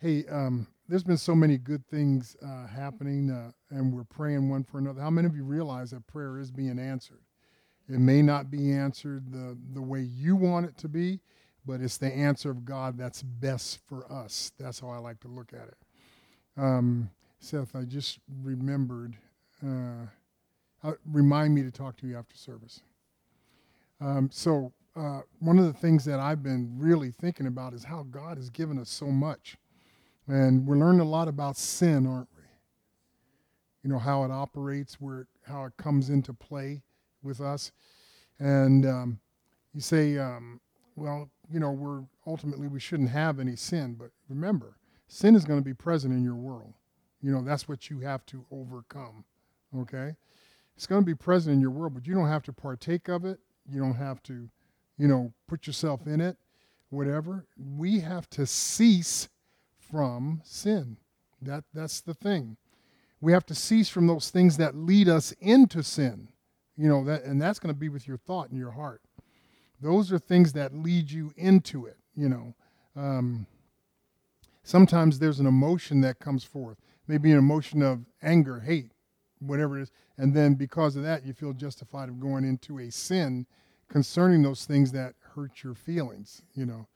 Hey, um, there's been so many good things uh, happening, uh, and we're praying one for another. How many of you realize that prayer is being answered? It may not be answered the, the way you want it to be, but it's the answer of God that's best for us. That's how I like to look at it. Um, Seth, I just remembered. Uh, uh, remind me to talk to you after service. Um, so, uh, one of the things that I've been really thinking about is how God has given us so much. And we're learning a lot about sin, aren't we? You know, how it operates, where how it comes into play with us. And um, you say, um, well, you know, we're ultimately we shouldn't have any sin, but remember, sin is going to be present in your world. You know, that's what you have to overcome. Okay? It's going to be present in your world, but you don't have to partake of it. You don't have to, you know, put yourself in it, whatever. We have to cease from sin. That that's the thing. We have to cease from those things that lead us into sin. You know, that and that's going to be with your thought and your heart. Those are things that lead you into it, you know. Um, sometimes there's an emotion that comes forth. Maybe an emotion of anger, hate, whatever it is. And then because of that, you feel justified of going into a sin concerning those things that hurt your feelings, you know.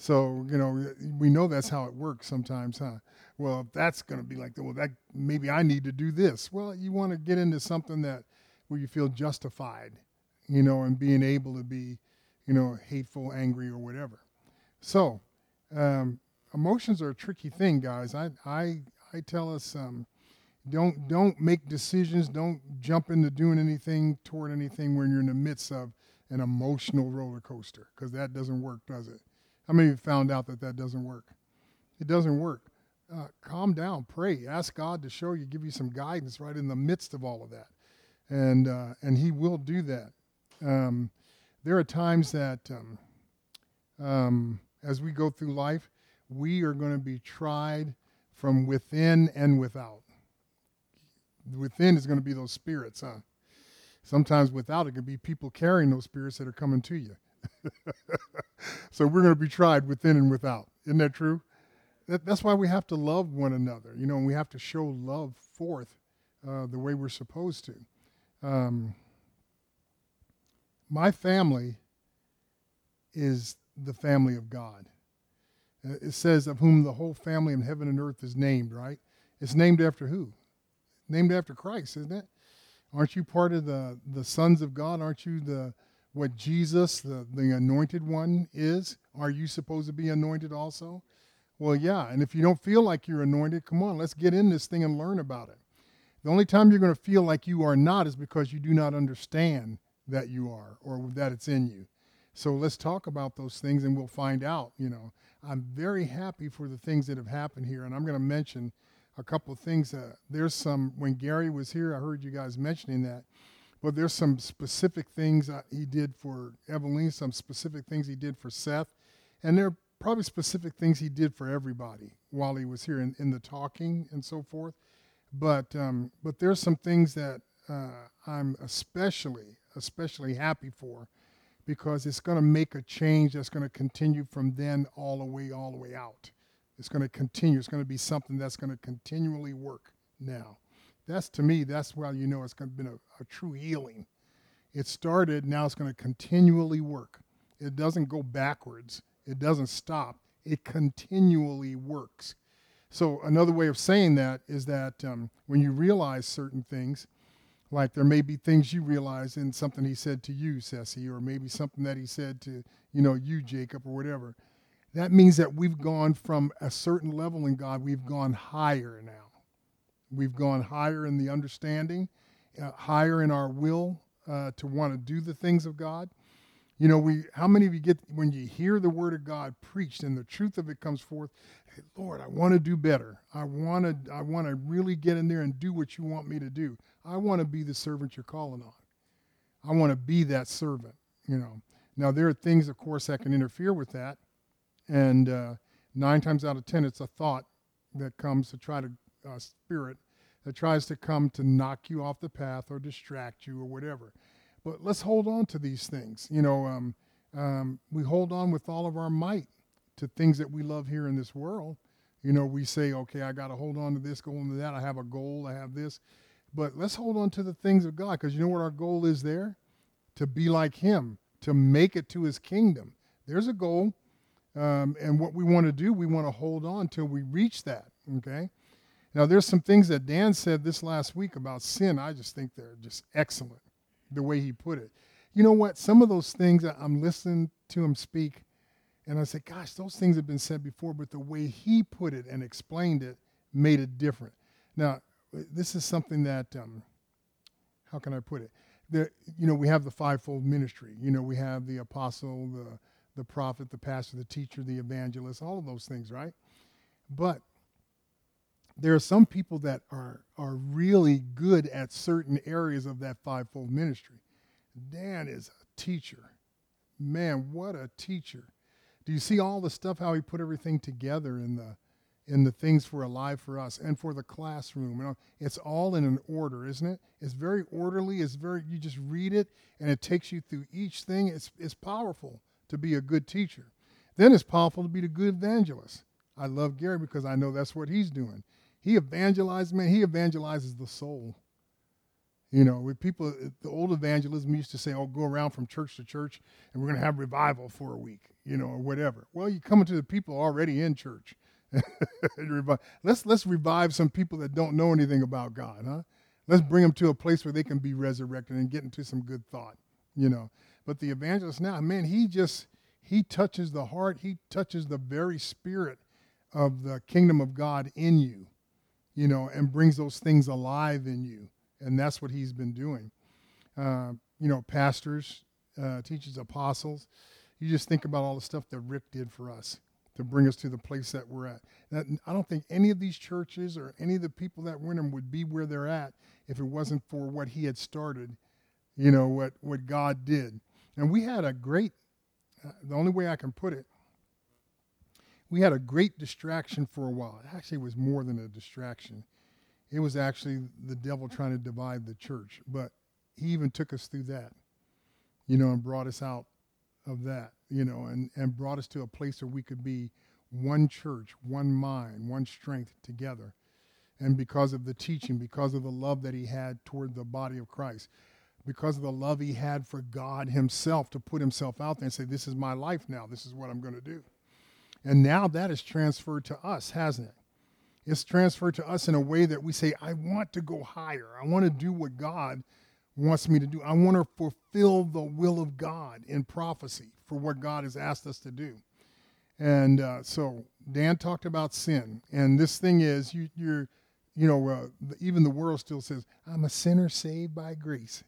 So, you know, we know that's how it works sometimes, huh? Well, that's going to be like, well, that maybe I need to do this. Well, you want to get into something that where you feel justified, you know, and being able to be, you know, hateful, angry, or whatever. So, um, emotions are a tricky thing, guys. I I I tell us um, don't don't make decisions. Don't jump into doing anything toward anything when you're in the midst of an emotional roller coaster, because that doesn't work, does it? How many of you found out that that doesn't work? It doesn't work. Uh, calm down, pray, ask God to show you, give you some guidance right in the midst of all of that, and uh, and He will do that. Um, there are times that um, um, as we go through life, we are going to be tried from within and without. Within is going to be those spirits, huh? Sometimes without it can be people carrying those spirits that are coming to you. so we're going to be tried within and without. Isn't that true? That, that's why we have to love one another, you know, and we have to show love forth uh, the way we're supposed to. Um, my family is the family of God. Uh, it says, of whom the whole family in heaven and earth is named, right? It's named after who? Named after Christ, isn't it? Aren't you part of the, the sons of God? Aren't you the what Jesus, the, the anointed one, is? Are you supposed to be anointed also? Well, yeah. And if you don't feel like you're anointed, come on, let's get in this thing and learn about it. The only time you're going to feel like you are not is because you do not understand that you are or that it's in you. So let's talk about those things and we'll find out. You know, I'm very happy for the things that have happened here. And I'm going to mention a couple of things. Uh, there's some, when Gary was here, I heard you guys mentioning that. But there's some specific things uh, he did for Evelyn, some specific things he did for Seth, and there are probably specific things he did for everybody while he was here in, in the talking and so forth. But um, but there's some things that uh, I'm especially especially happy for because it's going to make a change that's going to continue from then all the way all the way out. It's going to continue. It's going to be something that's going to continually work now. That's to me, that's why you know it's going to be a, a true healing. It started, now it's going to continually work. It doesn't go backwards, it doesn't stop, it continually works. So, another way of saying that is that um, when you realize certain things, like there may be things you realize in something he said to you, Ceci, or maybe something that he said to, you know, you, Jacob, or whatever. That means that we've gone from a certain level in God, we've gone higher now. We've gone higher in the understanding, uh, higher in our will uh, to want to do the things of God. You know, we how many of you get when you hear the word of God preached and the truth of it comes forth, hey, Lord, I want to do better. I want to I want to really get in there and do what you want me to do. I want to be the servant you're calling on. I want to be that servant, you know. Now there are things of course that can interfere with that. And uh, 9 times out of 10 it's a thought that comes to try to uh, spirit that tries to come to knock you off the path or distract you or whatever. But let's hold on to these things. You know, um, um, we hold on with all of our might to things that we love here in this world. You know, we say, okay, I got to hold on to this, go on to that. I have a goal, I have this. But let's hold on to the things of God because you know what our goal is there? To be like Him, to make it to His kingdom. There's a goal. Um, and what we want to do, we want to hold on till we reach that. Okay. Now, there's some things that Dan said this last week about sin. I just think they're just excellent, the way he put it. You know what? Some of those things I'm listening to him speak, and I say, gosh, those things have been said before, but the way he put it and explained it made it different. Now, this is something that, um, how can I put it? The, you know, we have the fivefold ministry. You know, we have the apostle, the, the prophet, the pastor, the teacher, the evangelist, all of those things, right? But there are some people that are are really good at certain areas of that fivefold ministry. Dan is a teacher. Man, what a teacher. Do you see all the stuff how he put everything together in the in the things for alive for us and for the classroom. It's all in an order, isn't it? It's very orderly. It's very you just read it and it takes you through each thing. It's it's powerful to be a good teacher. Then it's powerful to be the good evangelist. I love Gary because I know that's what he's doing. He evangelizes, man, he evangelizes the soul. You know, with people, the old evangelism used to say, oh, go around from church to church and we're going to have revival for a week, you know, or whatever. Well, you come to the people already in church. let's, let's revive some people that don't know anything about God, huh? Let's bring them to a place where they can be resurrected and get into some good thought, you know. But the evangelist now, man, he just, he touches the heart, he touches the very spirit of the kingdom of God in you you know, and brings those things alive in you. And that's what he's been doing. Uh, you know, pastors, uh, teachers, apostles. You just think about all the stuff that Rick did for us to bring us to the place that we're at. That, I don't think any of these churches or any of the people that were in them would be where they're at if it wasn't for what he had started, you know, what, what God did. And we had a great, uh, the only way I can put it, we had a great distraction for a while. It actually was more than a distraction. It was actually the devil trying to divide the church. But he even took us through that, you know, and brought us out of that, you know, and, and brought us to a place where we could be one church, one mind, one strength together. And because of the teaching, because of the love that he had toward the body of Christ, because of the love he had for God himself to put himself out there and say, This is my life now. This is what I'm going to do. And now that is transferred to us, hasn't it? It's transferred to us in a way that we say, I want to go higher. I want to do what God wants me to do. I want to fulfill the will of God in prophecy for what God has asked us to do. And uh, so Dan talked about sin. And this thing is, you, are you know, uh, even the world still says, I'm a sinner saved by grace.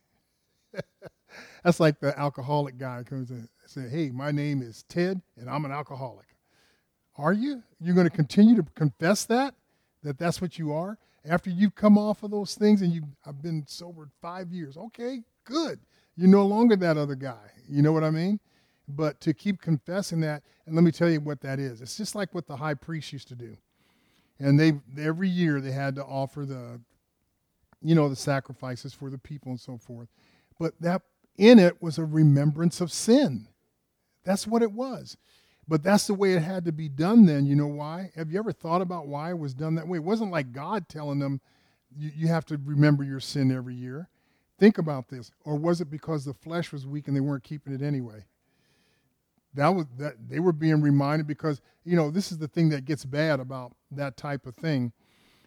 That's like the alcoholic guy comes and says, Hey, my name is Ted, and I'm an alcoholic. Are you? You're going to continue to confess that? That that's what you are? After you've come off of those things and you have been sober five years. Okay, good. You're no longer that other guy. You know what I mean? But to keep confessing that, and let me tell you what that is. It's just like what the high priest used to do. And they every year they had to offer the, you know, the sacrifices for the people and so forth. But that in it was a remembrance of sin. That's what it was. But that's the way it had to be done then. You know why? Have you ever thought about why it was done that way? It wasn't like God telling them, you, you have to remember your sin every year. Think about this. Or was it because the flesh was weak and they weren't keeping it anyway? That was that they were being reminded because you know this is the thing that gets bad about that type of thing.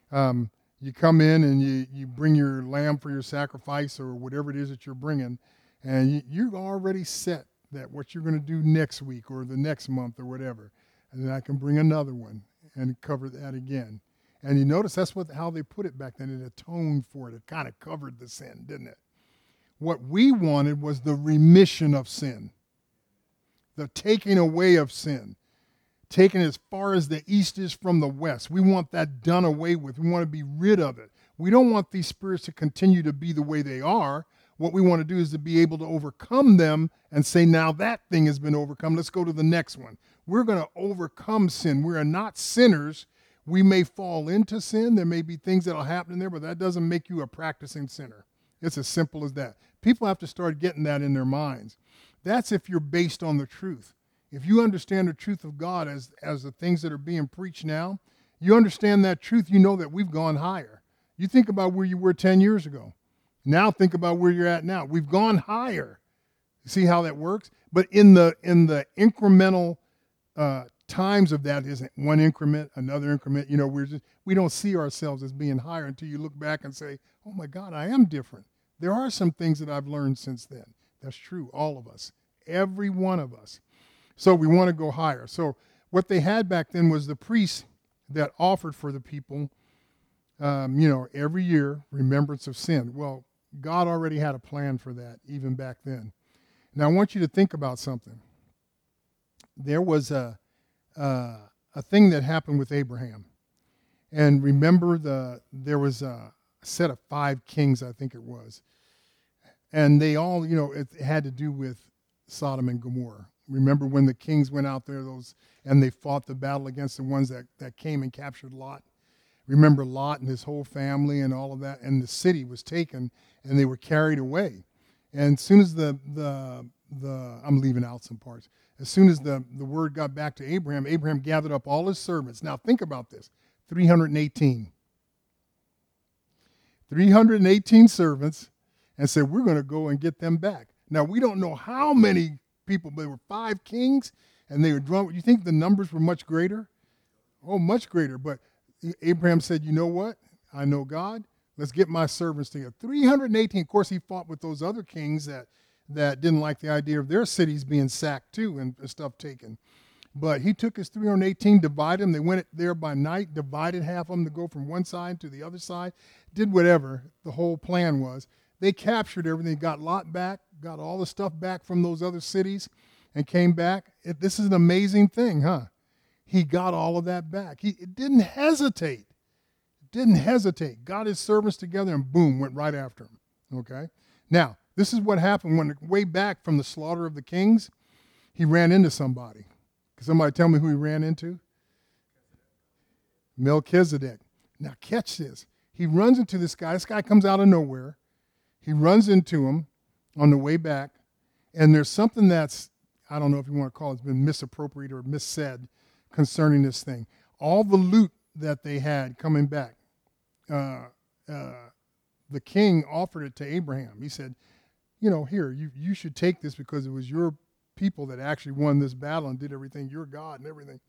Um, you come in and you you bring your lamb for your sacrifice or whatever it is that you're bringing, and you, you're already set that what you're going to do next week or the next month or whatever. And then I can bring another one and cover that again. And you notice that's what how they put it back then. It atoned for it. It kind of covered the sin, didn't it? What we wanted was the remission of sin, the taking away of sin, taken as far as the east is from the west. We want that done away with. We want to be rid of it. We don't want these spirits to continue to be the way they are. What we want to do is to be able to overcome them and say, now that thing has been overcome. Let's go to the next one. We're going to overcome sin. We are not sinners. We may fall into sin. There may be things that'll happen in there, but that doesn't make you a practicing sinner. It's as simple as that. People have to start getting that in their minds. That's if you're based on the truth. If you understand the truth of God as, as the things that are being preached now, you understand that truth, you know that we've gone higher. You think about where you were 10 years ago. Now think about where you're at now. We've gone higher. See how that works? But in the in the incremental uh, times of that isn't one increment, another increment. You know, we're just we don't see ourselves as being higher until you look back and say, "Oh my God, I am different." There are some things that I've learned since then. That's true, all of us, every one of us. So we want to go higher. So what they had back then was the priests that offered for the people, um, you know, every year remembrance of sin. Well, God already had a plan for that even back then. Now I want you to think about something. There was a uh, a thing that happened with Abraham, and remember the there was a set of five kings, I think it was, and they all, you know, it had to do with Sodom and Gomorrah. Remember when the kings went out there, those and they fought the battle against the ones that, that came and captured Lot. Remember Lot and his whole family and all of that, and the city was taken and they were carried away. And as soon as the the the I'm leaving out some parts. As soon as the, the word got back to Abraham, Abraham gathered up all his servants. Now think about this 318. 318 servants and said, We're going to go and get them back. Now, we don't know how many people, but there were five kings and they were drunk. You think the numbers were much greater? Oh, much greater. But Abraham said, You know what? I know God. Let's get my servants together. 318. Of course, he fought with those other kings that, that didn't like the idea of their cities being sacked too and stuff taken. But he took his 318, divided them. They went there by night, divided half of them to go from one side to the other side, did whatever the whole plan was. They captured everything, got Lot back, got all the stuff back from those other cities, and came back. It, this is an amazing thing, huh? He got all of that back. He didn't hesitate. Didn't hesitate. Got his servants together and boom, went right after him. Okay? Now, this is what happened when way back from the slaughter of the kings, he ran into somebody. Can somebody tell me who he ran into? Melchizedek. Now, catch this. He runs into this guy. This guy comes out of nowhere. He runs into him on the way back, and there's something that's, I don't know if you want to call it, it's been misappropriated or missaid concerning this thing. All the loot that they had coming back, uh, uh, the king offered it to Abraham. He said, You know, here, you, you should take this because it was your people that actually won this battle and did everything, your God and everything.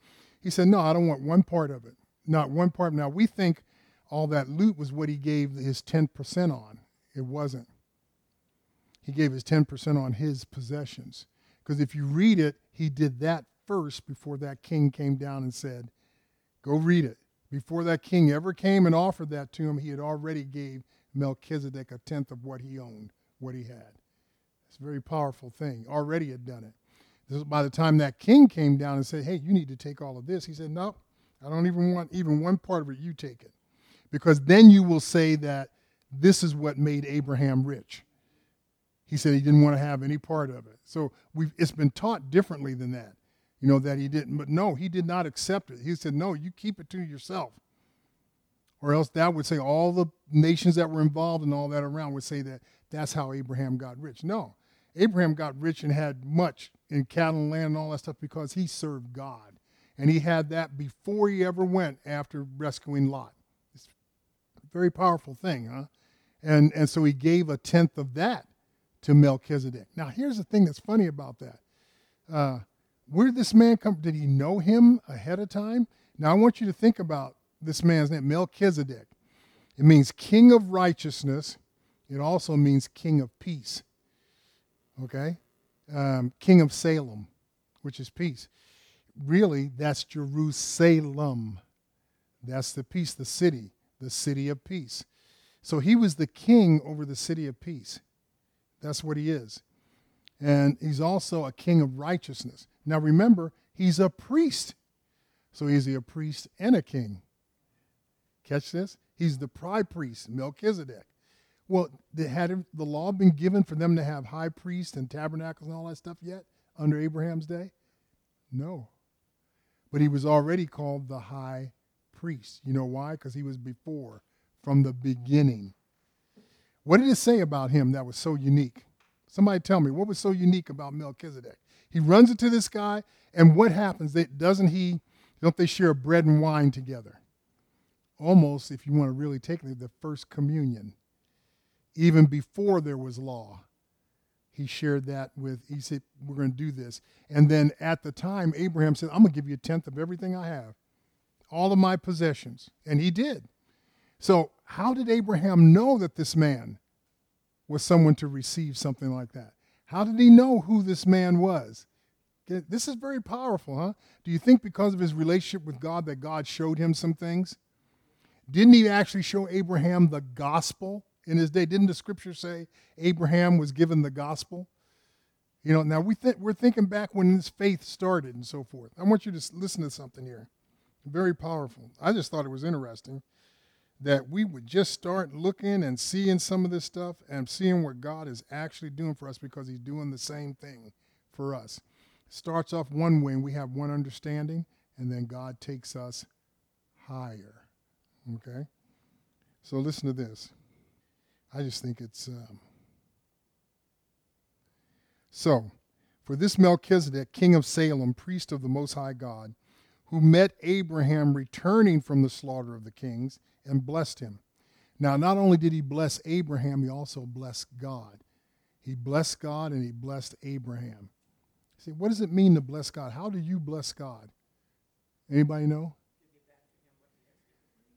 He said, No, I don't want one part of it. Not one part. Now, we think all that loot was what he gave his 10% on. It wasn't. He gave his 10% on his possessions. Because if you read it, he did that first before that king came down and said, Go read it. Before that king ever came and offered that to him, he had already gave Melchizedek a tenth of what he owned, what he had. It's a very powerful thing. Already had done it. This, by the time that king came down and said, Hey, you need to take all of this, he said, No, I don't even want even one part of it. You take it. Because then you will say that this is what made Abraham rich. He said he didn't want to have any part of it. So it's been taught differently than that you know, that he didn't. But no, he did not accept it. He said, no, you keep it to yourself. Or else that would say all the nations that were involved and all that around would say that that's how Abraham got rich. No, Abraham got rich and had much in cattle and land and all that stuff because he served God. And he had that before he ever went after rescuing Lot. It's a very powerful thing, huh? And, and so he gave a tenth of that to Melchizedek. Now, here's the thing that's funny about that. Uh, where did this man come? Did he know him ahead of time? Now I want you to think about this man's name, Melchizedek. It means king of righteousness. It also means king of peace. Okay? Um, king of Salem, which is peace. Really, that's Jerusalem. That's the peace, the city, the city of peace. So he was the king over the city of peace. That's what he is. And he's also a king of righteousness. Now remember, he's a priest. So he's a priest and a king. Catch this? He's the prime priest, Melchizedek. Well, had the law been given for them to have high priests and tabernacles and all that stuff yet under Abraham's day? No. But he was already called the high priest. You know why? Because he was before, from the beginning. What did it say about him that was so unique? Somebody tell me, what was so unique about Melchizedek? He runs into this guy, and what happens? Doesn't he? Don't they share bread and wine together? almost, if you want to really take it, the first communion. Even before there was law, he shared that with, he said, We're going to do this. And then at the time, Abraham said, I'm going to give you a tenth of everything I have, all of my possessions. And he did. So, how did Abraham know that this man was someone to receive something like that? How did he know who this man was? This is very powerful, huh? Do you think because of his relationship with God that God showed him some things? Didn't he actually show Abraham the gospel in his day? Didn't the scripture say Abraham was given the gospel? You know, now we th- we're thinking back when his faith started and so forth. I want you to listen to something here. Very powerful. I just thought it was interesting that we would just start looking and seeing some of this stuff and seeing what God is actually doing for us because he's doing the same thing for us. Starts off one way and we have one understanding, and then God takes us higher. Okay? So listen to this. I just think it's. Um, so, for this Melchizedek, king of Salem, priest of the Most High God, who met Abraham returning from the slaughter of the kings and blessed him. Now, not only did he bless Abraham, he also blessed God. He blessed God and he blessed Abraham. See, what does it mean to bless God? How do you bless God? Anybody know?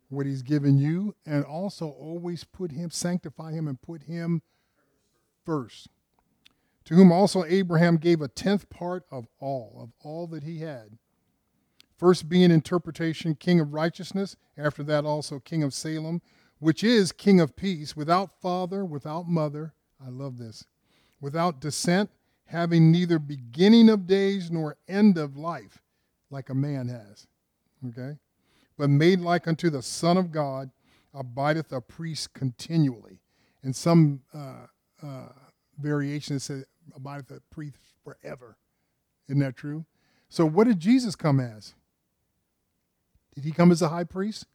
What he's given you, and also always put him, sanctify him, and put him first. To whom also Abraham gave a tenth part of all, of all that he had. First being interpretation, king of righteousness, after that also king of Salem, which is king of peace, without father, without mother. I love this. Without descent, having neither beginning of days nor end of life, like a man has. Okay? But made like unto the Son of God, abideth a priest continually. And some uh, uh, variation, says, abideth a priest forever. Isn't that true? So, what did Jesus come as? Did he come as a high priest?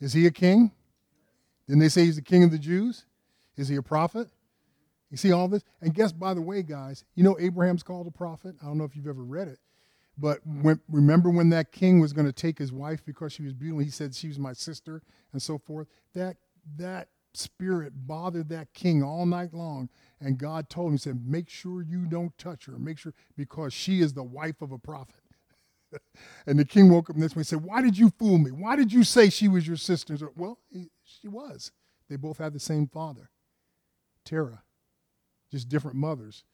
Is he a king? Didn't they say he's the king of the Jews? Is he a prophet? You see all this? And guess, by the way, guys, you know Abraham's called a prophet? I don't know if you've ever read it. But when, remember when that king was going to take his wife because she was beautiful? He said she was my sister and so forth. That, that spirit bothered that king all night long. And God told him, He said, Make sure you don't touch her. Make sure, because she is the wife of a prophet. and the king woke up this way and said, Why did you fool me? Why did you say she was your sister? Well, he, she was. They both had the same father, Terah, just different mothers.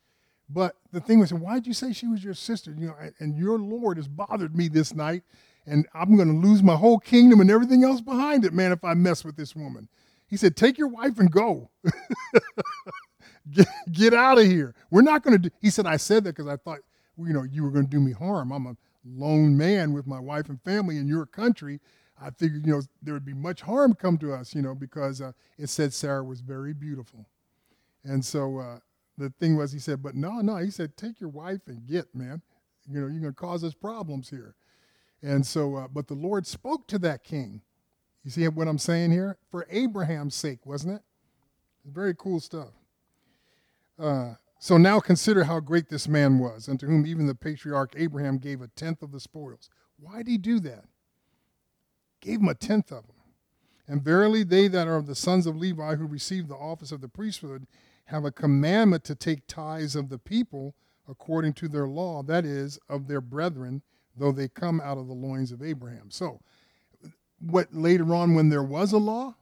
But the thing was, why did you say she was your sister? You know, and your Lord has bothered me this night, and I'm going to lose my whole kingdom and everything else behind it, man, if I mess with this woman. He said, Take your wife and go. get, get out of here. We're not going to do. He said, I said that because I thought, you know, you were going to do me harm. I'm a lone man with my wife and family in your country, I figured, you know, there would be much harm come to us, you know, because uh, it said Sarah was very beautiful. And so uh, the thing was, he said, but no, no, he said, take your wife and get, man. You know, you're going to cause us problems here. And so, uh, but the Lord spoke to that king. You see what I'm saying here? For Abraham's sake, wasn't it? Very cool stuff. So now consider how great this man was, unto whom even the patriarch Abraham gave a tenth of the spoils. Why did he do that? Gave him a tenth of them. And verily, they that are of the sons of Levi who receive the office of the priesthood have a commandment to take tithes of the people according to their law, that is, of their brethren, though they come out of the loins of Abraham. So, what later on, when there was a law,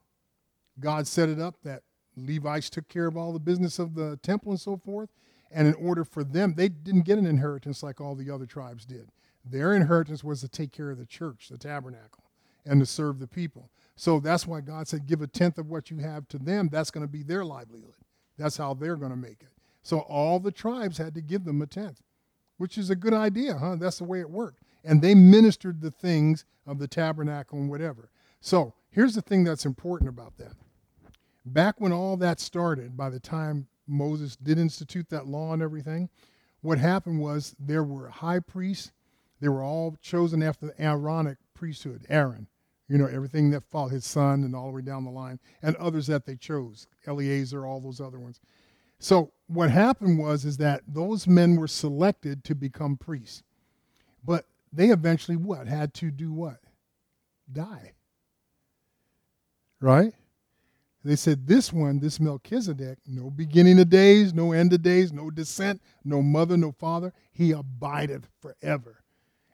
God set it up that Levites took care of all the business of the temple and so forth. And in order for them, they didn't get an inheritance like all the other tribes did. Their inheritance was to take care of the church, the tabernacle, and to serve the people. So that's why God said, give a tenth of what you have to them. That's going to be their livelihood. That's how they're going to make it. So all the tribes had to give them a tenth, which is a good idea, huh? That's the way it worked. And they ministered the things of the tabernacle and whatever. So here's the thing that's important about that back when all that started, by the time Moses did institute that law and everything, what happened was there were high priests. They were all chosen after the Aaronic priesthood, Aaron, you know, everything that followed his son and all the way down the line, and others that they chose, Eleazar, all those other ones. So what happened was is that those men were selected to become priests. But they eventually what? Had to do what? Die. right? They said, This one, this Melchizedek, no beginning of days, no end of days, no descent, no mother, no father, he abideth forever.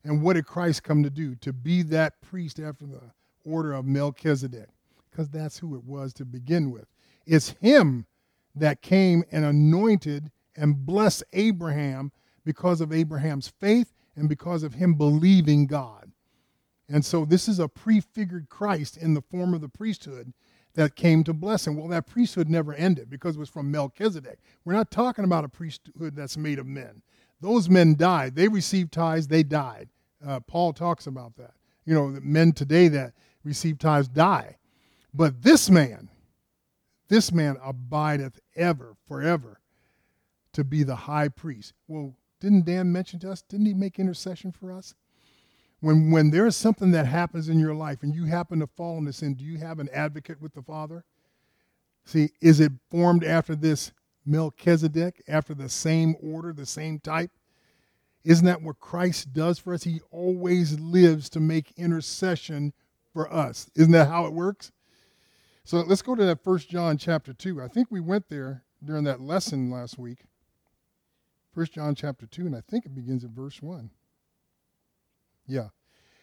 And what did Christ come to do? To be that priest after the order of Melchizedek, because that's who it was to begin with. It's him that came and anointed and blessed Abraham because of Abraham's faith and because of him believing God. And so this is a prefigured Christ in the form of the priesthood that came to bless him. Well, that priesthood never ended because it was from Melchizedek. We're not talking about a priesthood that's made of men. Those men died. They received tithes, they died. Uh, Paul talks about that. You know, men today that receive tithes die. But this man, this man abideth ever, forever, to be the high priest. Well, didn't Dan mention to us? Didn't he make intercession for us? When, when there is something that happens in your life and you happen to fall into sin, do you have an advocate with the Father? See, is it formed after this Melchizedek, after the same order, the same type? Isn't that what Christ does for us? He always lives to make intercession for us. Isn't that how it works? So let's go to that First John chapter 2. I think we went there during that lesson last week. First John chapter 2, and I think it begins at verse 1. Yeah.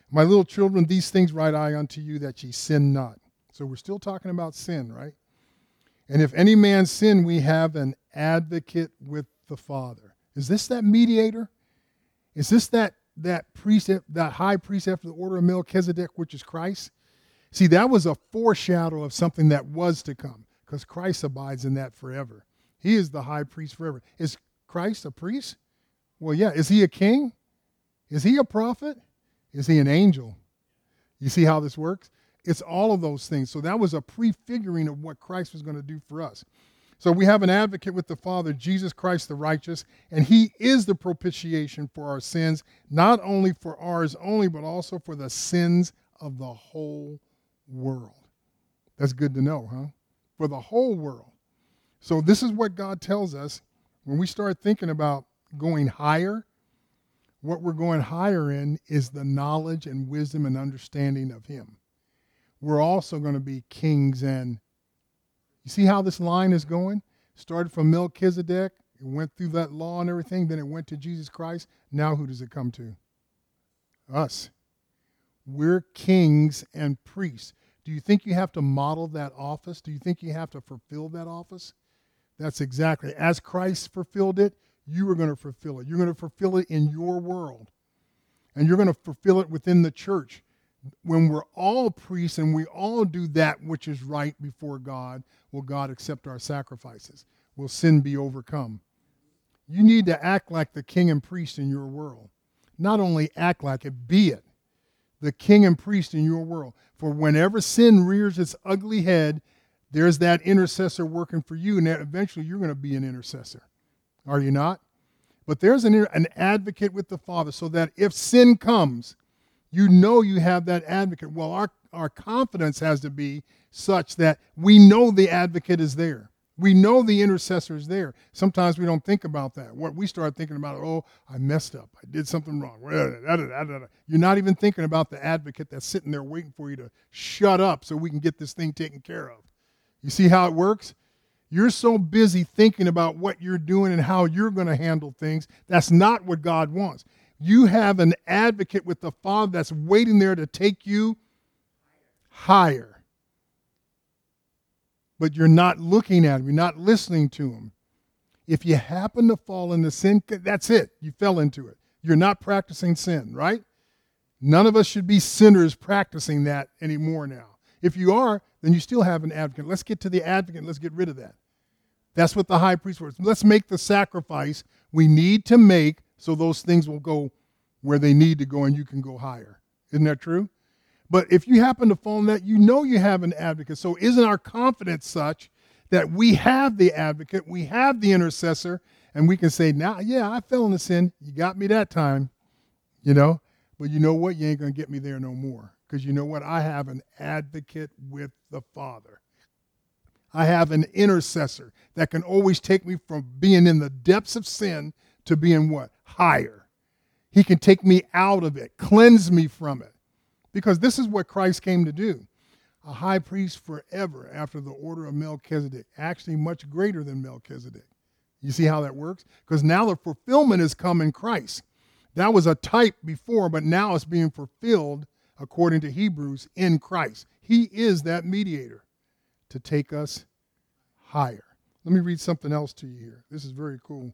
My little children, these things write I unto you that ye sin not. So we're still talking about sin, right? And if any man sin, we have an advocate with the Father. Is this that mediator? Is this that that priest, that high priest after the order of Melchizedek, which is Christ? See, that was a foreshadow of something that was to come, because Christ abides in that forever. He is the high priest forever. Is Christ a priest? Well, yeah. Is he a king? Is he a prophet? Is he an angel? You see how this works? It's all of those things. So that was a prefiguring of what Christ was going to do for us. So we have an advocate with the Father, Jesus Christ the righteous, and he is the propitiation for our sins, not only for ours only, but also for the sins of the whole world. That's good to know, huh? For the whole world. So this is what God tells us when we start thinking about going higher. What we're going higher in is the knowledge and wisdom and understanding of him. We're also going to be kings and you see how this line is going? Started from Melchizedek, it went through that law and everything, then it went to Jesus Christ. Now who does it come to? Us. We're kings and priests. Do you think you have to model that office? Do you think you have to fulfill that office? That's exactly. As Christ fulfilled it, you are going to fulfill it. You're going to fulfill it in your world. And you're going to fulfill it within the church when we're all priests and we all do that which is right before God, will God accept our sacrifices? Will sin be overcome? You need to act like the king and priest in your world. Not only act like it, be it. The king and priest in your world. For whenever sin rears its ugly head, there's that intercessor working for you, and eventually you're going to be an intercessor. Are you not? But there's an, an advocate with the Father so that if sin comes, you know you have that advocate. Well, our, our confidence has to be such that we know the advocate is there. We know the intercessor is there. Sometimes we don't think about that. What we start thinking about, oh, I messed up. I did something wrong. You're not even thinking about the advocate that's sitting there waiting for you to shut up so we can get this thing taken care of. You see how it works? You're so busy thinking about what you're doing and how you're going to handle things. That's not what God wants. You have an advocate with the Father that's waiting there to take you higher. But you're not looking at him, you're not listening to him. If you happen to fall into sin, that's it. You fell into it. You're not practicing sin, right? None of us should be sinners practicing that anymore now. If you are, then you still have an advocate. Let's get to the advocate. Let's get rid of that. That's what the high priest was. Let's make the sacrifice we need to make so those things will go where they need to go and you can go higher. Isn't that true? But if you happen to fall in that, you know you have an advocate. So isn't our confidence such that we have the advocate, we have the intercessor, and we can say, now, yeah, I fell in the sin. You got me that time, you know? But you know what? You ain't going to get me there no more. Because you know what? I have an advocate with the Father. I have an intercessor that can always take me from being in the depths of sin to being what? Higher. He can take me out of it, cleanse me from it. Because this is what Christ came to do. a high priest forever after the order of Melchizedek, actually much greater than Melchizedek. You see how that works? Because now the fulfillment has come in Christ. That was a type before, but now it's being fulfilled according to Hebrews in Christ. He is that mediator to take us higher. Let me read something else to you here. This is very cool.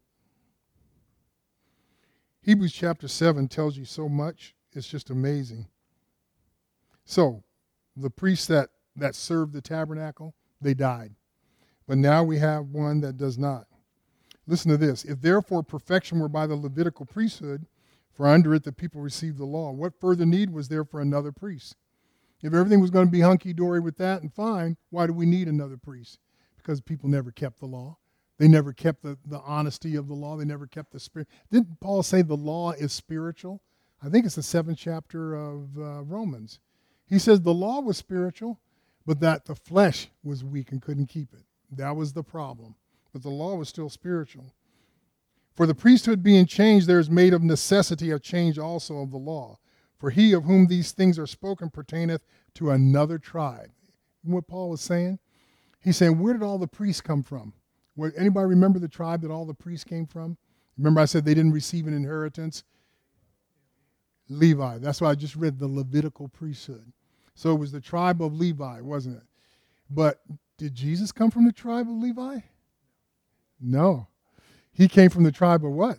Hebrews chapter 7 tells you so much, it's just amazing. So, the priests that, that served the tabernacle, they died. But now we have one that does not. Listen to this. If therefore perfection were by the Levitical priesthood, for under it the people received the law, what further need was there for another priest? If everything was going to be hunky dory with that and fine, why do we need another priest? Because people never kept the law. They never kept the, the honesty of the law. They never kept the spirit. Didn't Paul say the law is spiritual? I think it's the seventh chapter of uh, Romans. He says the law was spiritual, but that the flesh was weak and couldn't keep it. That was the problem. But the law was still spiritual. For the priesthood being changed, there is made of necessity a change also of the law. For he of whom these things are spoken pertaineth to another tribe. what Paul was saying? He's saying, where did all the priests come from? anybody remember the tribe that all the priests came from? Remember, I said they didn't receive an inheritance? Levi. That's why I just read the Levitical priesthood. So it was the tribe of Levi, wasn't it? But did Jesus come from the tribe of Levi? No. He came from the tribe of what?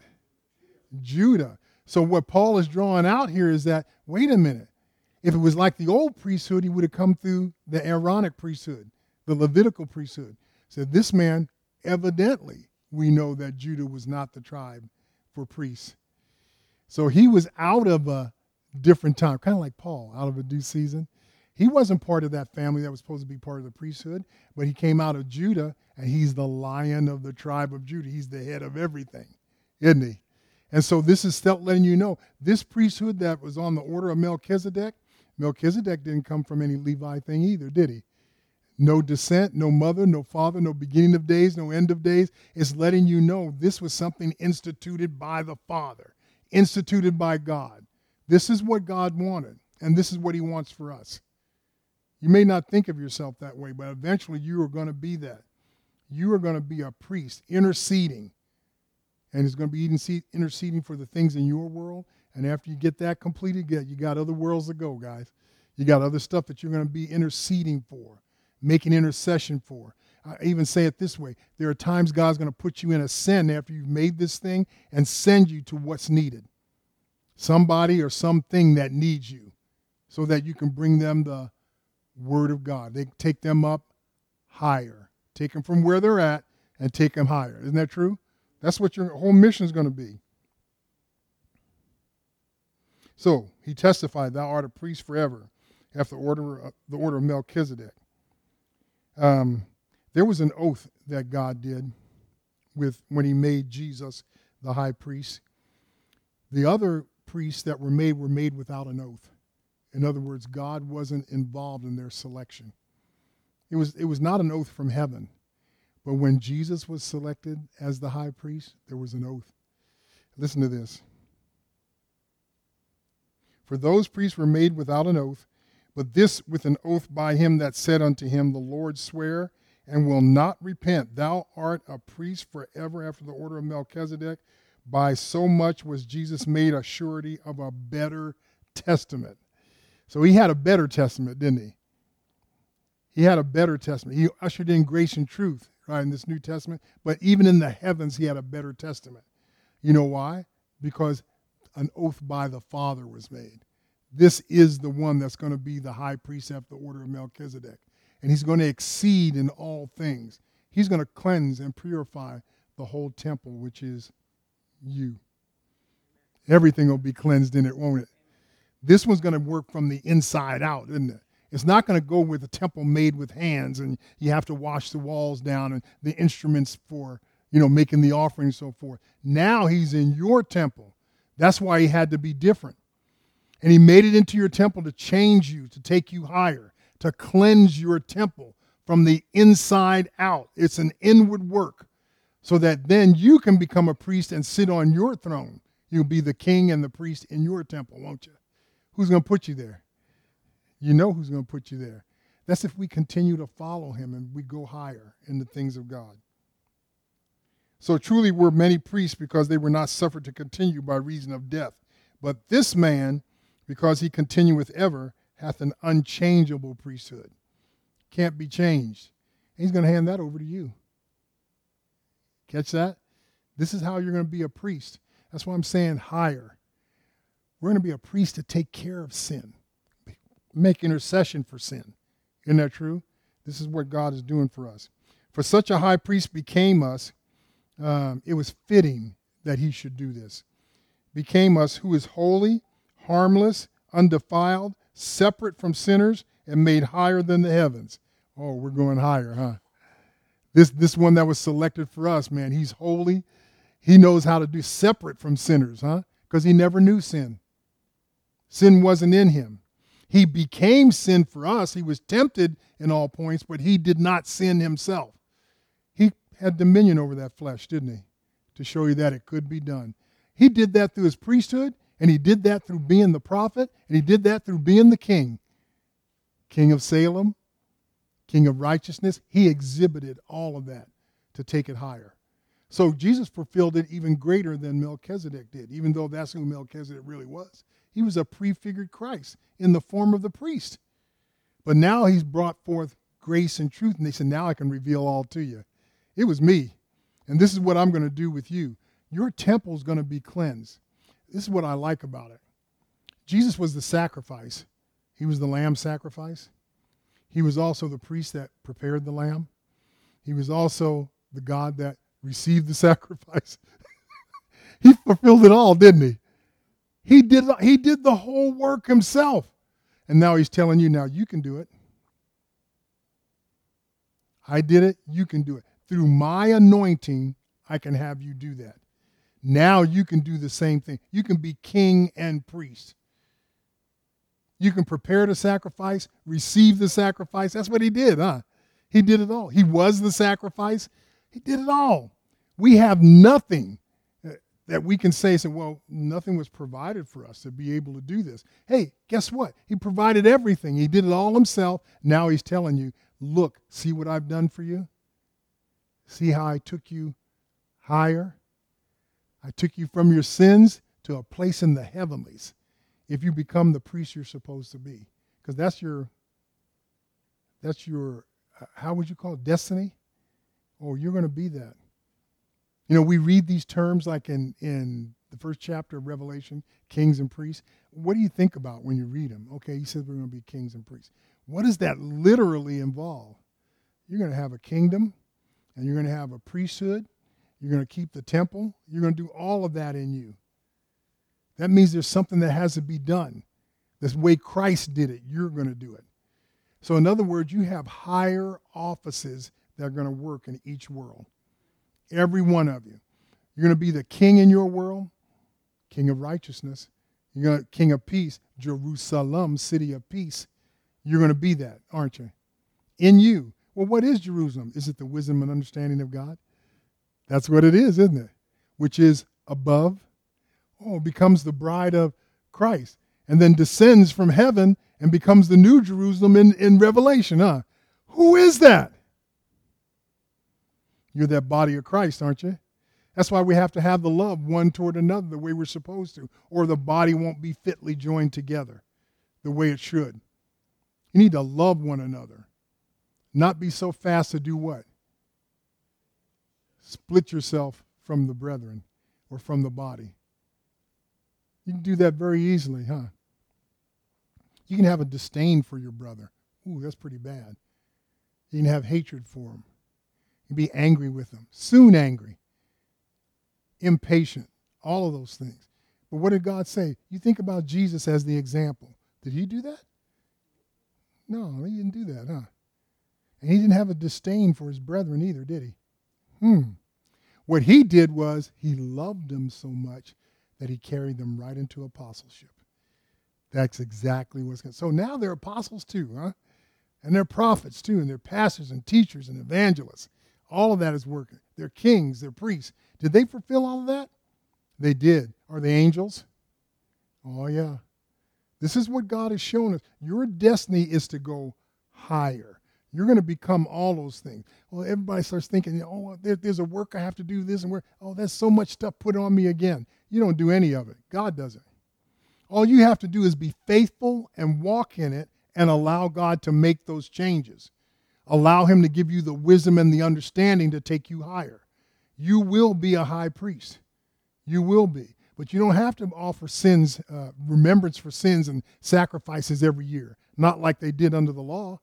Judah. So what Paul is drawing out here is that, wait a minute. If it was like the old priesthood, he would have come through the Aaronic priesthood, the Levitical priesthood. So this man evidently we know that Judah was not the tribe for priests. So he was out of a different time, kind of like Paul, out of a due season. He wasn't part of that family that was supposed to be part of the priesthood, but he came out of Judah, and he's the lion of the tribe of Judah. He's the head of everything, isn't he? And so this is still letting you know this priesthood that was on the order of Melchizedek, Melchizedek didn't come from any Levi thing either, did he? no descent, no mother, no father, no beginning of days, no end of days. It's letting you know this was something instituted by the Father, instituted by God. This is what God wanted, and this is what He wants for us. You may not think of yourself that way, but eventually you are going to be that. You are going to be a priest interceding, and it's going to be interceding for the things in your world. And after you get that completed, you got other worlds to go, guys. You got other stuff that you're going to be interceding for making intercession for. I even say it this way there are times God's going to put you in a sin after you've made this thing and send you to what's needed. Somebody or something that needs you so that you can bring them the word of God. They take them up higher, take them from where they're at and take them higher. Isn't that true? That's what your whole mission is going to be. So he testified, Thou art a priest forever, after the order, the order of Melchizedek. Um, there was an oath that God did with when he made Jesus the high priest. The other priests that were made were made without an oath. In other words, God wasn't involved in their selection. It was, it was not an oath from heaven. But when Jesus was selected as the high priest, there was an oath. Listen to this. For those priests were made without an oath, but this with an oath by him that said unto him, The Lord swear, and will not repent. Thou art a priest forever after the order of Melchizedek. By so much was Jesus made a surety of a better testament. So he had a better testament, didn't he? He had a better testament. He ushered in grace and truth, right, in this New Testament. But even in the heavens, he had a better testament. You know why? Because an oath by the Father was made this is the one that's going to be the high priest after the order of Melchizedek. And he's going to exceed in all things. He's going to cleanse and purify the whole temple, which is you. Everything will be cleansed in it, won't it? This one's going to work from the inside out, isn't it? It's not going to go with a temple made with hands and you have to wash the walls down and the instruments for, you know, making the offering and so forth. Now he's in your temple. That's why he had to be different. And he made it into your temple to change you, to take you higher, to cleanse your temple from the inside out. It's an inward work so that then you can become a priest and sit on your throne. You'll be the king and the priest in your temple, won't you? Who's going to put you there? You know who's going to put you there. That's if we continue to follow him and we go higher in the things of God. So truly were many priests because they were not suffered to continue by reason of death. But this man, because he continueth ever, hath an unchangeable priesthood. Can't be changed. He's going to hand that over to you. Catch that? This is how you're going to be a priest. That's why I'm saying higher. We're going to be a priest to take care of sin, make intercession for sin. Isn't that true? This is what God is doing for us. For such a high priest became us, um, it was fitting that he should do this. Became us who is holy, harmless, undefiled, separate from sinners, and made higher than the heavens. Oh, we're going higher, huh? This this one that was selected for us, man, he's holy. He knows how to do separate from sinners, huh? Because he never knew sin. Sin wasn't in him. He became sin for us. He was tempted in all points, but he did not sin himself. He had dominion over that flesh, didn't he? To show you that it could be done. He did that through his priesthood, and he did that through being the prophet, and he did that through being the king. King of Salem, King of righteousness. He exhibited all of that to take it higher. So Jesus fulfilled it even greater than Melchizedek did, even though that's who Melchizedek really was. He was a prefigured Christ in the form of the priest. But now he's brought forth grace and truth, and they said, Now I can reveal all to you. It was me. And this is what I'm going to do with you. Your temple is going to be cleansed. This is what I like about it. Jesus was the sacrifice, he was the lamb sacrifice. He was also the priest that prepared the lamb. He was also the God that received the sacrifice. he fulfilled it all, didn't he? He did, he did the whole work himself. And now he's telling you, now you can do it. I did it, you can do it. Through my anointing, I can have you do that. Now you can do the same thing. You can be king and priest. You can prepare the sacrifice, receive the sacrifice. That's what he did, huh? He did it all. He was the sacrifice. He did it all. We have nothing that we can say, say, well, nothing was provided for us to be able to do this. Hey, guess what? He provided everything. He did it all himself. Now he's telling you, look, see what I've done for you? See how I took you higher? I took you from your sins to a place in the heavenlies if you become the priest you're supposed to be because that's your that's your uh, how would you call it destiny oh you're going to be that you know we read these terms like in in the first chapter of revelation kings and priests. What do you think about when you read them okay he says we're going to be kings and priests. What does that literally involve? You're going to have a kingdom and you're going to have a priesthood. You're going to keep the temple. You're going to do all of that in you. That means there's something that has to be done. This way Christ did it, you're going to do it. So, in other words, you have higher offices that are going to work in each world. Every one of you. You're going to be the king in your world, king of righteousness. You're going to king of peace, Jerusalem, city of peace. You're going to be that, aren't you? In you. Well, what is Jerusalem? Is it the wisdom and understanding of God? That's what it is, isn't it? Which is above oh, becomes the bride of Christ and then descends from heaven and becomes the new Jerusalem in, in Revelation, huh? Who is that? You're that body of Christ, aren't you? That's why we have to have the love one toward another the way we're supposed to, or the body won't be fitly joined together the way it should. You need to love one another, not be so fast to do what? Split yourself from the brethren or from the body. You can do that very easily, huh? You can have a disdain for your brother. Ooh, that's pretty bad. You can have hatred for him. Can be angry with them, soon angry, impatient, all of those things. But what did God say? You think about Jesus as the example. Did he do that? No, he didn't do that, huh? And he didn't have a disdain for his brethren either, did he? Hmm. What he did was he loved them so much that he carried them right into apostleship. That's exactly what's going So now they're apostles too, huh? And they're prophets too, and they're pastors and teachers and evangelists. All of that is working. They're kings, they're priests. Did they fulfill all of that? They did. Are they angels? Oh, yeah. This is what God has shown us. Your destiny is to go higher. You're going to become all those things. Well, everybody starts thinking, oh, there, there's a work I have to do this and work. Oh, there's so much stuff put on me again. You don't do any of it. God does it. All you have to do is be faithful and walk in it and allow God to make those changes. Allow Him to give you the wisdom and the understanding to take you higher. You will be a high priest. You will be. But you don't have to offer sins, uh, remembrance for sins and sacrifices every year, not like they did under the law.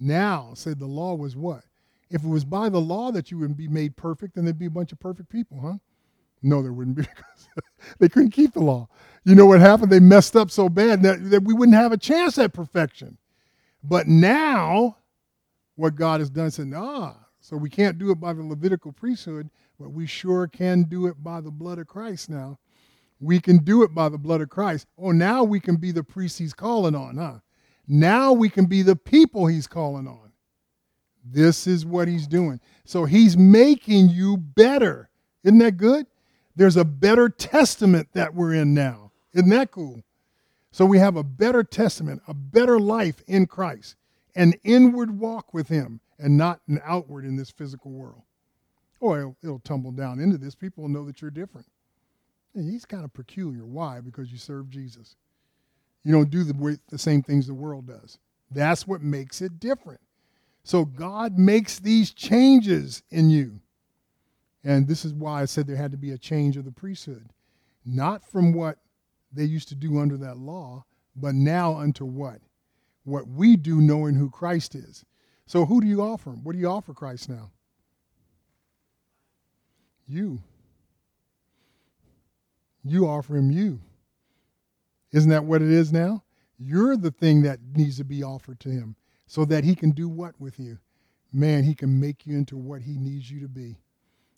Now, say the law was what? If it was by the law that you would be made perfect, then there'd be a bunch of perfect people, huh? No, there wouldn't be because they couldn't keep the law. You know what happened? They messed up so bad that, that we wouldn't have a chance at perfection. But now, what God has done said, ah, so we can't do it by the Levitical priesthood, but we sure can do it by the blood of Christ now. We can do it by the blood of Christ. Oh, now we can be the priest he's calling on, huh? Now we can be the people he's calling on. This is what he's doing. So he's making you better. Isn't that good? There's a better testament that we're in now. Isn't that cool? So we have a better testament, a better life in Christ, an inward walk with him, and not an outward in this physical world. Or oh, it'll, it'll tumble down into this. People will know that you're different. And he's kind of peculiar. Why? Because you serve Jesus. You don't do the, way, the same things the world does. That's what makes it different. So God makes these changes in you. And this is why I said there had to be a change of the priesthood. Not from what they used to do under that law, but now unto what? What we do knowing who Christ is. So who do you offer? Him? What do you offer Christ now? You. You offer him you. Isn't that what it is now? You're the thing that needs to be offered to him so that he can do what with you? Man, he can make you into what he needs you to be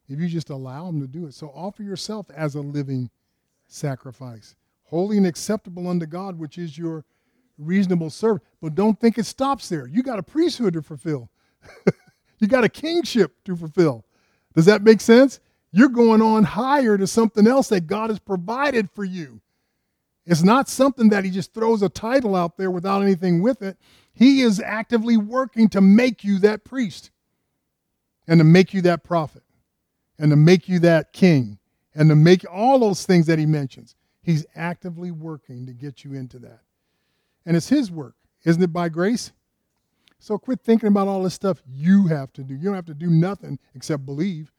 if you just allow him to do it. So offer yourself as a living sacrifice, holy and acceptable unto God, which is your reasonable service. But don't think it stops there. You got a priesthood to fulfill. you got a kingship to fulfill. Does that make sense? You're going on higher to something else that God has provided for you. It's not something that he just throws a title out there without anything with it. He is actively working to make you that priest and to make you that prophet and to make you that king and to make all those things that he mentions. He's actively working to get you into that. And it's his work, isn't it by grace? So quit thinking about all this stuff you have to do. You don't have to do nothing except believe.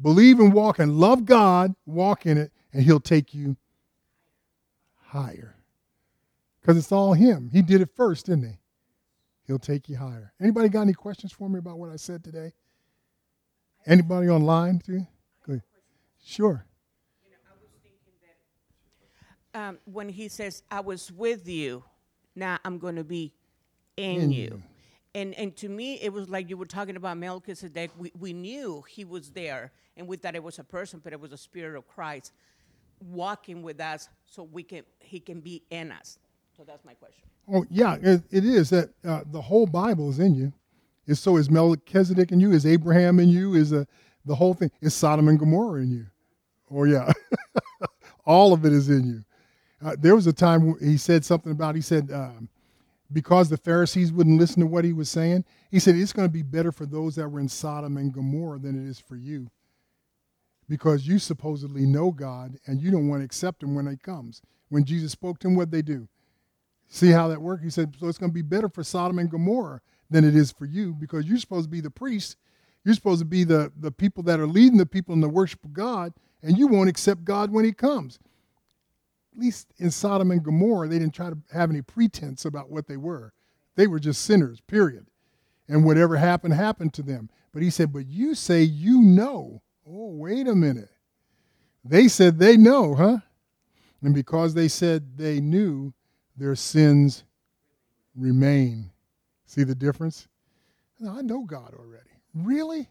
Believe and walk and love God, walk in it, and he'll take you higher. Because it's all him. He did it first, didn't he? He'll take you higher. Anybody got any questions for me about what I said today? Anybody online too? Sure. Um, when he says, I was with you, now I'm going to be in, in you. you. And, and to me, it was like you were talking about Melchizedek. We, we knew he was there, and we thought it was a person, but it was the Spirit of Christ walking with us so we can he can be in us. So that's my question. Oh yeah, it, it is that uh, the whole Bible is in you. Is so is Melchizedek in you? Is Abraham in you? Is uh, the whole thing? Is Sodom and Gomorrah in you? Oh yeah, all of it is in you. Uh, there was a time he said something about. He said um, because the Pharisees wouldn't listen to what he was saying. He said it's going to be better for those that were in Sodom and Gomorrah than it is for you because you supposedly know God and you don't want to accept him when he comes. When Jesus spoke to him, what they do? See how that worked? He said, so it's going to be better for Sodom and Gomorrah than it is for you because you're supposed to be the priest. You're supposed to be the, the people that are leading the people in the worship of God, and you won't accept God when he comes. At least in Sodom and Gomorrah, they didn't try to have any pretense about what they were. They were just sinners, period. And whatever happened, happened to them. But he said, But you say you know Oh, wait a minute. They said they know, huh? And because they said they knew, their sins remain. See the difference? I know God already. Really?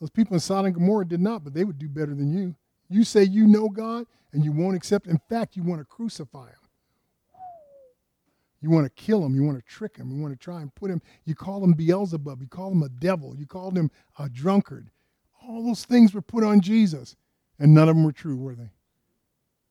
Those people in Sodom and Gomorrah did not, but they would do better than you. You say you know God and you won't accept. In fact, you want to crucify him. You want to kill him. You want to trick him. You want to try and put him. You call him Beelzebub. You call him a devil. You called him a drunkard. All those things were put on Jesus, and none of them were true, were they?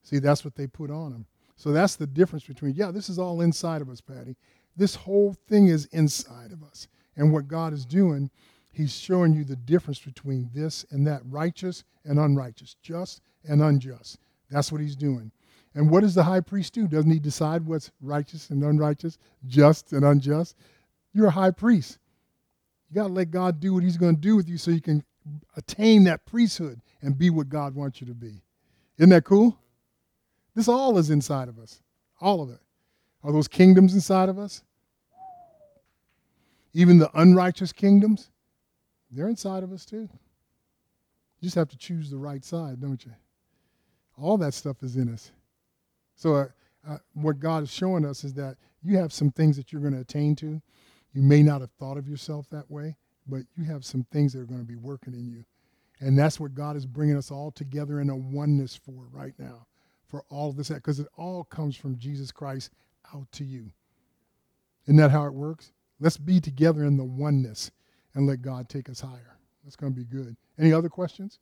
See, that's what they put on him. So that's the difference between, yeah, this is all inside of us, Patty. This whole thing is inside of us. And what God is doing, He's showing you the difference between this and that righteous and unrighteous, just and unjust. That's what He's doing. And what does the high priest do? Doesn't he decide what's righteous and unrighteous, just and unjust? You're a high priest. You got to let God do what He's going to do with you so you can attain that priesthood and be what God wants you to be. Isn't that cool? This all is inside of us. All of it. Are those kingdoms inside of us? Even the unrighteous kingdoms, they're inside of us too. You just have to choose the right side, don't you? All that stuff is in us. So, uh, uh, what God is showing us is that you have some things that you're going to attain to. You may not have thought of yourself that way, but you have some things that are going to be working in you. And that's what God is bringing us all together in a oneness for right now, for all of this, because it all comes from Jesus Christ out to you. Isn't that how it works? Let's be together in the oneness and let God take us higher. That's going to be good. Any other questions?